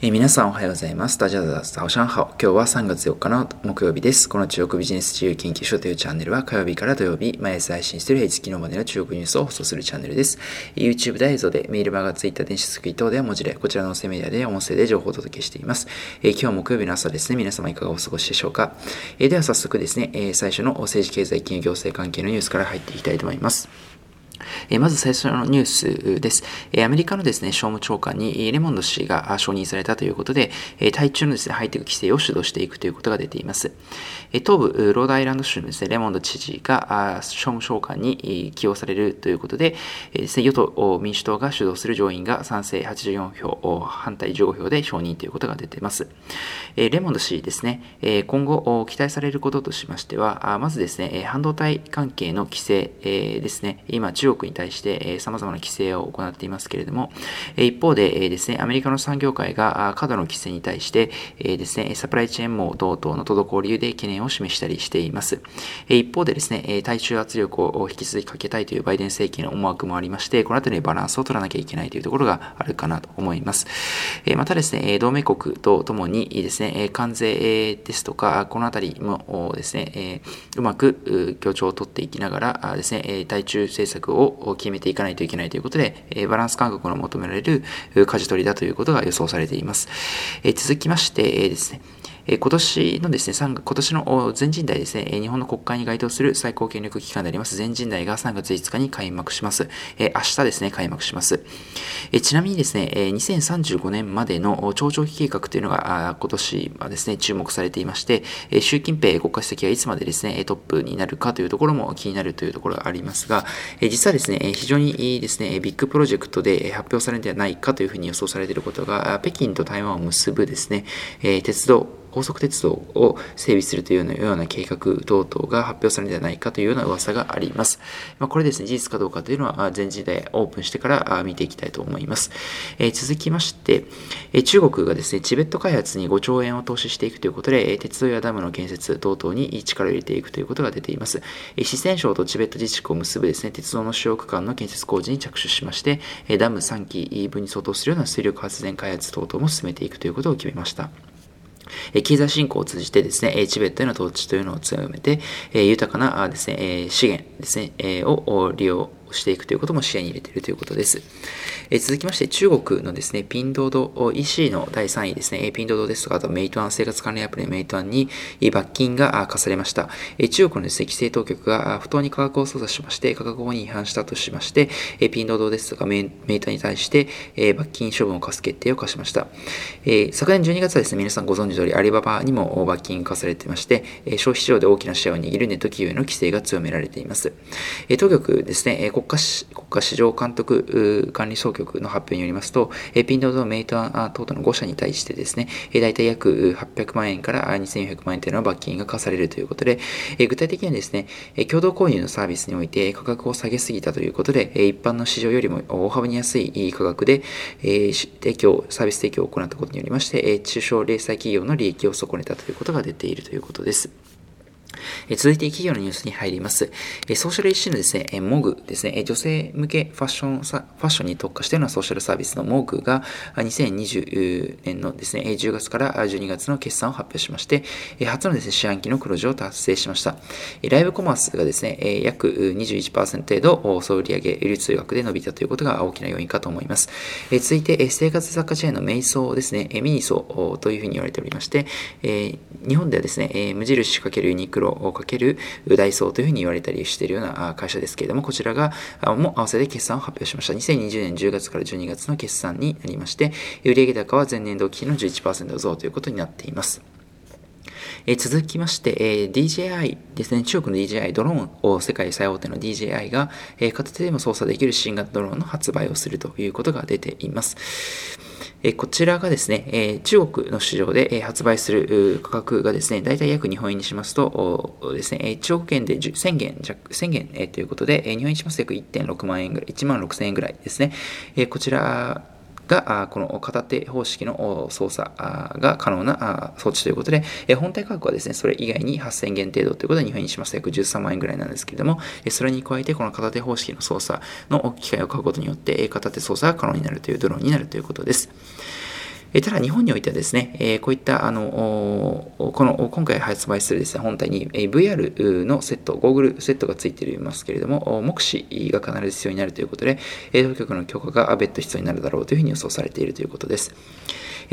えー、皆さんおはようございます。ダジャダ早上好。今日は3月4日の木曜日です。この中国ビジネス自由研究所というチャンネルは火曜日から土曜日、毎朝配信している平日昨日までの中国ニュースを放送するチャンネルです。YouTube で映像で、メールマガ、Twitter、電子スクリートでは文字で、こちらの音声メディアで音声で情報をお届けしています。えー、今日は木曜日の朝ですね、皆様いかがお過ごしでしょうか。えー、では早速ですね、え最初の政治経済金融行政関係のニュースから入っていきたいと思います。えまず最初のニュースです。えアメリカのですね、商務長官にレモンド氏が承認されたということで、え対中のですね、ハイテク規制を主導していくということが出ています。え東部ロードアイランド州のですね、レモンド知事が商務長官に起用されるということで、えですね、与党民主党が主導する上院が賛成84票、反対15票で承認ということが出ています。えレモンド氏ですね、え今後期待されることとしましては、まずですね、半導体関係の規制ですね、今中中国に対してえ様々な規制を行っていますけれども、え一方でえですね、アメリカの産業界が過度の規制に対してえですね、サプライチェーンも同等の滞りで懸念を示したりしています。え一方でですね、対中圧力を引き続きかけたいというバイデン政権の思惑もありまして、このあたりにバランスを取らなきゃいけないというところがあるかなと思います。えまたですね、同盟国とともにですね、関税ですとか、このあたりもですね、うまく協調を取っていきながらですね、対中政策をを決めていかないといけないということで、バランス感覚の求められる舵取りだということが予想されています。続きましてですね、今年のですね、今年の全人代ですね、日本の国会に該当する最高権力機関であります全人代が3月5日に開幕します。明日ですね、開幕します。ちなみにですね、2035年までの超長期計画というのが今年はですね、注目されていまして、習近平国家主席がいつまでですね、トップになるかというところも気になるというところがありますが、実はですね、非常にですね、ビッグプロジェクトで発表されるんではないかというふうに予想されていることが、北京と台湾を結ぶですね、鉄道、高速鉄道を整備するというような計画等々が発表されるのではないかというような噂があります。まあ、これですね、事実かどうかというのは全時代オープンしてから見ていきたいと思います。えー、続きまして、え中国がですね、チベット開発に5兆円を投資していくということで、鉄道やダムの建設等々に力を入れていくということが出ています。え四川省とチベット自治区を結ぶですね、鉄道の主要区間の建設工事に着手しまして、ダム3基分に相当するような水力発電開発等々も進めていくということを決めました。経済振興を通じてですね、チベットへの統治というのを強めて、豊かなですね、資源ですね、を利用していくということも視野に入れているということです。え続きまして、中国のですね、ピンドード EC の第3位ですね、ピンドードですとか、あとメイトワン生活関連アプリメイトワンに罰金が課されました。中国のですね、規制当局が不当に価格を操作しまして、価格法に違反したとしまして、ピンドードですとかメイトワンに対して罰金処分を課す決定を課しました。昨年12月はですね、皆さんご存知通り、アリババにも罰金課されていまして、消費市場で大きなシェアを握るネット企業への規制が強められています。当局ですね、国家国家市場監督管理総局の発表によりますと、ピンドとメイトアン等々の5社に対してですね、大体約800万円から2400万円程度のは罰金が課されるということで、具体的にはですね、共同購入のサービスにおいて価格を下げすぎたということで、一般の市場よりも大幅に安い価格で提供、サービス提供を行ったことによりまして、中小零細企業の利益を損ねたということが出ているということです。続いて企業のニュースに入ります。ソーシャル EC のですね、モグですね、女性向けファッション、ファッションに特化したようなソーシャルサービスのモグが2020年のですね、10月から12月の決算を発表しまして、初のですね、四半期の黒字を達成しました。ライブコマースがですね、約21%程度、総売上流通額で伸びたということが大きな要因かと思います。続いて、生活雑貨チェーンのメイソーですね、ミニソーというふうに言われておりまして、日本ではですね、無印×ユニクロをかけるダイソーというふうに言われたりしているような会社ですけれども、こちらがも合わせて決算を発表しました。2020年10月から12月の決算になりまして、売上高は前年同期の11%増ということになっています。え続きまして、えー DJI ですね、中国の DJI ドローンを世界最大手の DJI が、え片手でも操作できる新型ドローンの発売をするということが出ています。えこちらがですね、え中国の市場で、え発売する価格がですね、大体約日本円にしますとですね、中国圏で1000元弱、1000元、えということで、え日本円にしますと約1.6万円ぐらい、1万6000円ぐらいですね。えこちらが、この片手方式の操作が可能な装置ということで、本体価格はですね、それ以外に8000元程度ということで、日本円にします約13万円ぐらいなんですけれども、それに加えて、この片手方式の操作の機械を買うことによって、片手操作が可能になるというドローンになるということです。えただ日本においてはですね、えこういったあのこの今回発売するですね本体にえ VR のセット、ゴーグルセットがついていますけれども、目視が必ず必要になるということで、当局の許可が別途必要になるだろうというふうに予想されているということです。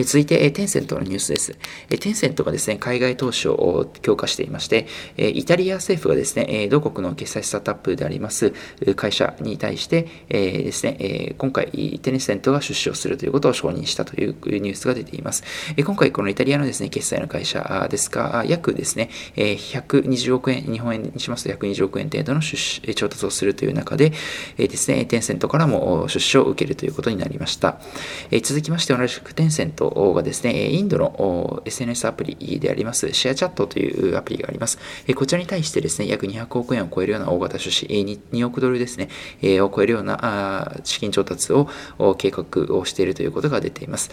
続いて、テンセントのニュースです。テンセントがですね、海外投資を強化していまして、イタリア政府がですね、同国の決済スタートアップであります会社に対して、ですね、今回、テンセントが出資をするということを承認したというニュニュースが出ています。今回、このイタリアのですね、決済の会社ですが、約ですね、え120億円、日本円にしますと120億円程度の出資調達をするという中で、えですね、テンセントからも出資を受けるということになりました。え続きまして、同じくテンセントがですね、インドの SNS アプリであります、シェアチャットというアプリがあります。こちらに対してですね、約200億円を超えるような大型出資、2億ドルですね、を超えるような資金調達を計画をしているということが出ています。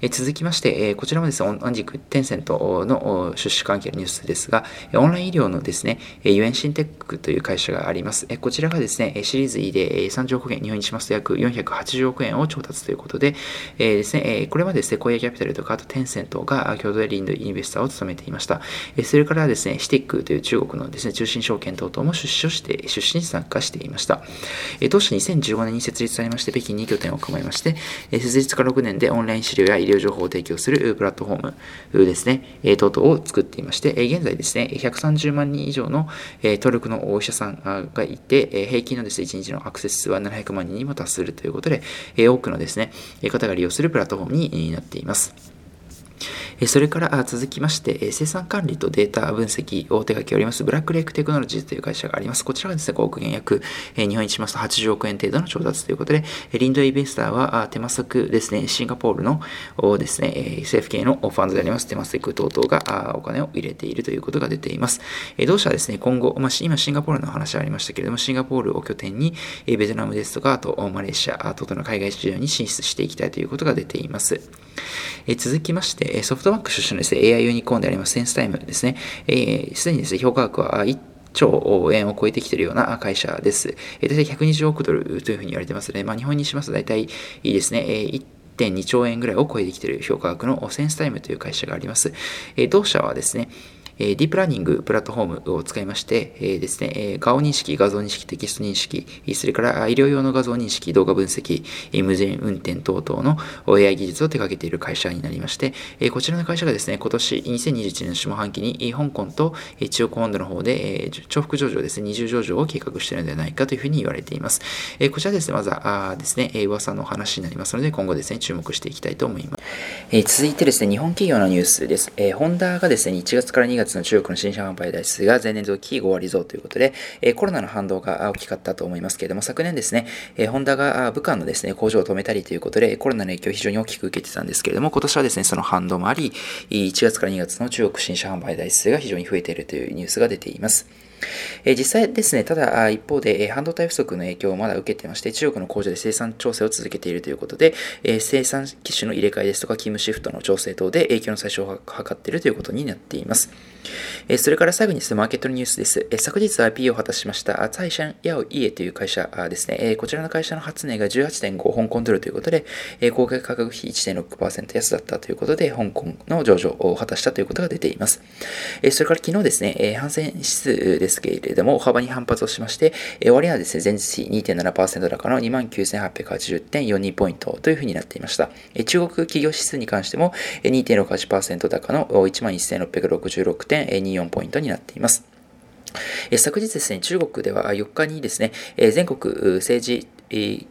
え続きまして、えこちらもですね、同じくテンセントの出資関係のニュースですが、オンライン医療のですね、ユエンシンテックという会社があります。えこちらがですね、シリーズ E で30億円、日本にしますと約480億円を調達ということで、えですね、これまでですね、コイエキャピタルとか、あとテンセントが共同でリンドインベスターを務めていました。えそれからですね、シティックという中国のですね、中心証券等々も出資をして、出資に参加していました。え当初2015年に設立されまして、北京に拠点を構えまして、設立から6年でオンライン診療や医療情報を提供するプラットフォームですね、等々を作っていまして、現在ですね、130万人以上の登録のお医者さんがいて、平均のですね、1日のアクセス数は700万人にも達するということで、多くのですね、方が利用するプラットフォームになっています。それから続きまして、生産管理とデータ分析を手掛けおります、ブラックレイクテクノロジーズという会社があります。こちらがですね、5億円約、日本円にしますと80億円程度の調達ということで、リンドイベスターは手間クですね、シンガポールのですね、政府系のファンドであります、テマセク等々がお金を入れているということが出ています。同社はですね、今後、まあ、今シンガポールの話ありましたけれども、シンガポールを拠点に、ベトナムですとか、あとマレーシア等々の海外市場に進出していきたいということが出ています。続きまして、ソフトトバンク出身のです、ね、AI ユニコーンでありますセンスタイムですね、す、えー、で、にですね、評価額は1兆円を超えてきているような会社です。大体120億ドルというふうに言われてますので、まあ、日本にしますと大体いいですね、1.2兆円ぐらいを超えてきている評価額のセンスタイムという会社があります。同社はですね、えディープラーニングプラットフォームを使いまして、えですね、え顔認識、画像認識、テキスト認識、それから医療用の画像認識、動画分析、無人運転等々の AI 技術を手掛けている会社になりまして、えこちらの会社がですね、今年2021年の下半期に香港と中国本土の方で、え重複上場ですね、二重上場を計画しているのではないかというふうに言われています。えこちらですね、まずはですね、噂の話になりますので、今後ですね、注目していきたいと思います。え続いてですね、日本企業のニュースです。えホンダがですね、1月から2月の中国の新車販売台数が前年同期5割増ということで、えコロナの反動が大きかったと思いますけれども、昨年ですね、えホンダが武漢のですね、工場を止めたりということで、コロナの影響を非常に大きく受けてたんですけれども、今年はですね、その反動もあり、1月から2月の中国新車販売台数が非常に増えているというニュースが出ています。え実際ですね、ただ一方で、え半導体不足の影響をまだ受けてまして、中国の工場で生産調整を続けているということで、え生産機種の入れ替えですとか、勤務シフトの調整等で影響の最小を図っているということになっています。えそれから最後にですね、マーケットのニュースです。え昨日 IP を果たしました、ツァイシャン・ヤオ・イエという会社ですね、えこちらの会社の初値が18.5香港ドルということで、え合計価格比1.6%安だったということで、香港の上場を果たしたということが出ています。えそれから昨日ですね、え反戦指数ですけれども、大幅に反発をしまして、え終値はですね、前日比2.7%高の29,880.42ポイントというふうになっていました。え中国企業指数に関しても、2.68%高の11,666.5 1.24ポイントになっています。昨日ですね、中国では4日にですね、全国政治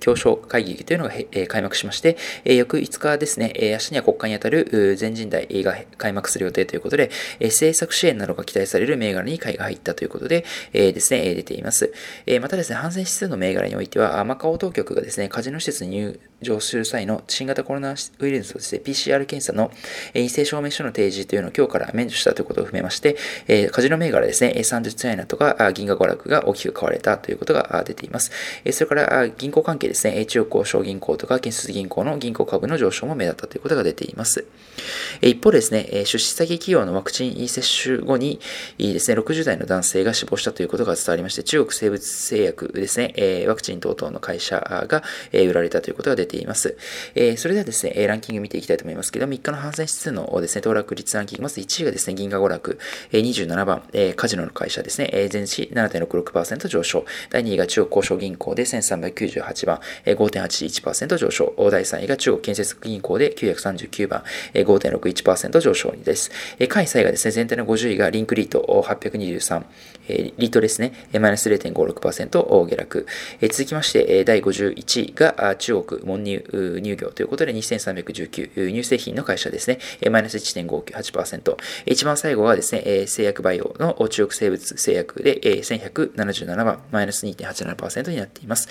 協商会議というのが開幕しまして、翌5日ですね、明日には国会にあたる全人代が開幕する予定ということで、政策支援などが期待される銘柄に買いが入ったということでですね、出ています。またですね、反戦指数の銘柄においては、マカオ当局がですね、カジノ施設に入場する際の新型コロナウイルスとですね、PCR 検査の陰性証明書の提示というのを今日から免除したということを踏めまして、カジノ銘柄ですね、サンドツアイナとか銀河娯楽が大きく買われたということが出ています。それから銀行関係ですね、中国小銀行とか建設銀行の銀行株の上昇も目立ったということが出ています。一方ですね、出資先企業のワクチン接種後にですね、60代の男性が死亡したということが伝わりまして、中国生物製薬ですね、ワクチン等々の会社が売られたということが出ていますています。えー、それではですね、ランキング見ていきたいと思いますけど、3日の反戦指数のですね、騰落率ランキング、まず1位がですね、銀河娯楽、えー、27番、えー、カジノの会社ですね、えー、前市7.66%上昇。第2位が中国交渉銀行で1398番、えー、5.81%上昇。第3位が中国建設銀行で939番、えー、5.61%上昇です。えー、下位3位がですね、全体の50位がリンクリート823、えー、リートですね、マイナス0.56%下落。えー、続きまして、第51位が中国門入業ということで2319乳製品の会社ですね、マイナス1.598%。一番最後はですね、製薬バイオの中国生物製薬で1177番、マイナス2.87%になっています。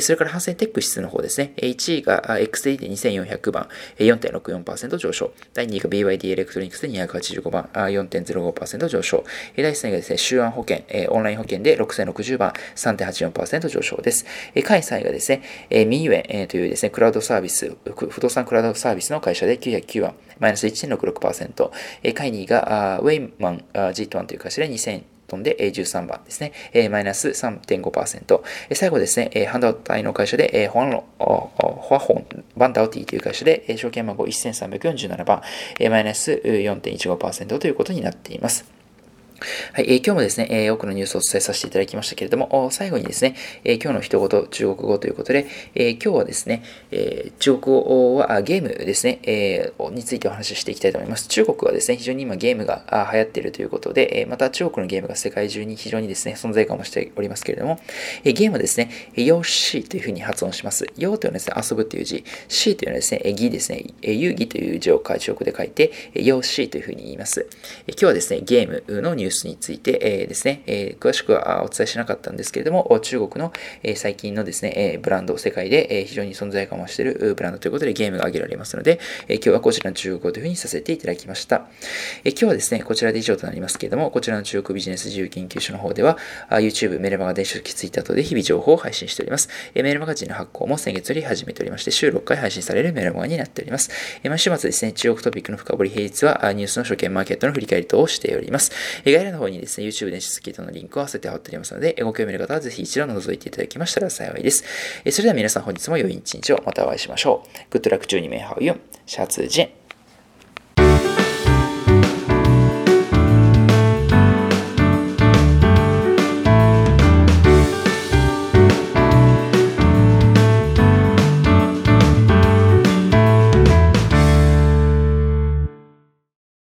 それからハンセンテック指数の方ですね、1位が XD で2400番、4.64%上昇。第2位が BYD エレクトリニクスで285番、4.05%上昇。第3位がですね、周安保険、オンライン保険で6060番、3.84%上昇です。下位3位がですね、ミニウェンというですね、ですねクラウドサービス、不動産クラウドサービスの会社で909番、マイナス1.66%。下位2位がウェイマン G1 という会社で2000トンで13番ですね、マイナス3.5%。最後ですね、半導体の会社で、ホアの、ホアホン、バンダオティという会社で、証券番号1347番、マイナス4.15%ということになっています。はい、えー、今日もですね、えー、多くのニュースをお伝えさせていただきましたけれども、最後にですね、えー、今日の一言、中国語ということで、え今日はですね、え中国語はゲームですね、えについてお話ししていきたいと思います。中国はですね、非常に今ゲームが流行っているということで、えまた中国のゲームが世界中に非常にですね、存在感をしておりますけれども、えゲームはですね、よしというふうに発音します。よというのはですね、遊ぶという字、しというのはですね、ぎですね、遊戯という字を中国で書いて、よしというふうに言います。今日はですね、ゲームのニュースュースについて、えー、ですね、えー、詳しくはお伝えしなかったんですけれども、中国の、えー、最近のですね、えブランド、世界で、え非常に存在感をしているブランドということでゲームが挙げられますので、え今日はこちらの中国語というふうにさせていただきました。え今日はですね、こちらで以上となりますけれども、こちらの中国ビジネス自由研究所の方では、YouTube、メルマガ電子書籍、Twitter 等で日々情報を配信しております。えメールマガジンの発行も先月より始めておりまして、週6回配信されるメルマガになっております。え毎週末ですね、中国トピックの深掘り平日はニュースの初見マーケットの振り返り等をしております。概要欄の方にですね、YouTube 電子スキートのリンクを合わせて貼っておりますので、ご興味の方はぜひ一度覗いていただきましたら幸いです。えそれでは皆さん本日も良い一日をまたお会いしましょう。グッドラック中に名ハウユン、シャツジェン。